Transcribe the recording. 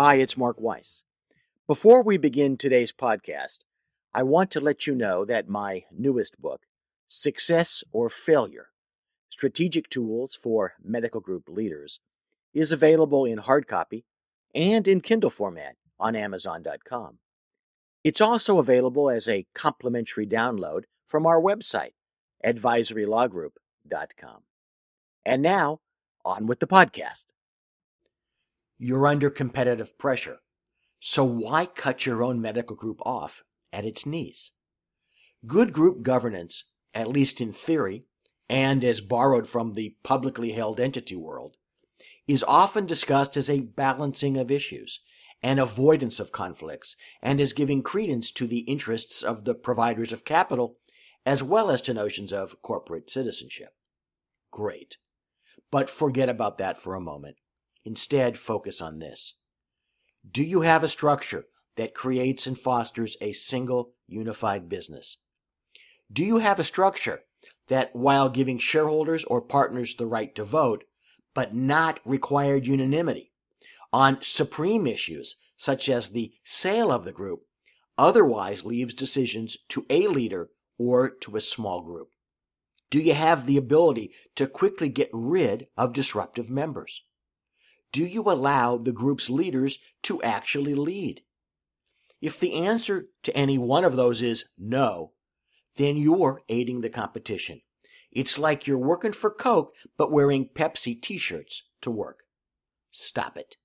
Hi, it's Mark Weiss. Before we begin today's podcast, I want to let you know that my newest book, Success or Failure Strategic Tools for Medical Group Leaders, is available in hard copy and in Kindle format on Amazon.com. It's also available as a complimentary download from our website, advisorylawgroup.com. And now, on with the podcast. You're under competitive pressure, so why cut your own medical group off at its knees? Good group governance, at least in theory, and as borrowed from the publicly held entity world, is often discussed as a balancing of issues, an avoidance of conflicts, and as giving credence to the interests of the providers of capital, as well as to notions of corporate citizenship. Great. But forget about that for a moment. Instead, focus on this. Do you have a structure that creates and fosters a single unified business? Do you have a structure that, while giving shareholders or partners the right to vote, but not required unanimity on supreme issues such as the sale of the group, otherwise leaves decisions to a leader or to a small group? Do you have the ability to quickly get rid of disruptive members? Do you allow the group's leaders to actually lead? If the answer to any one of those is no, then you're aiding the competition. It's like you're working for Coke but wearing Pepsi t shirts to work. Stop it.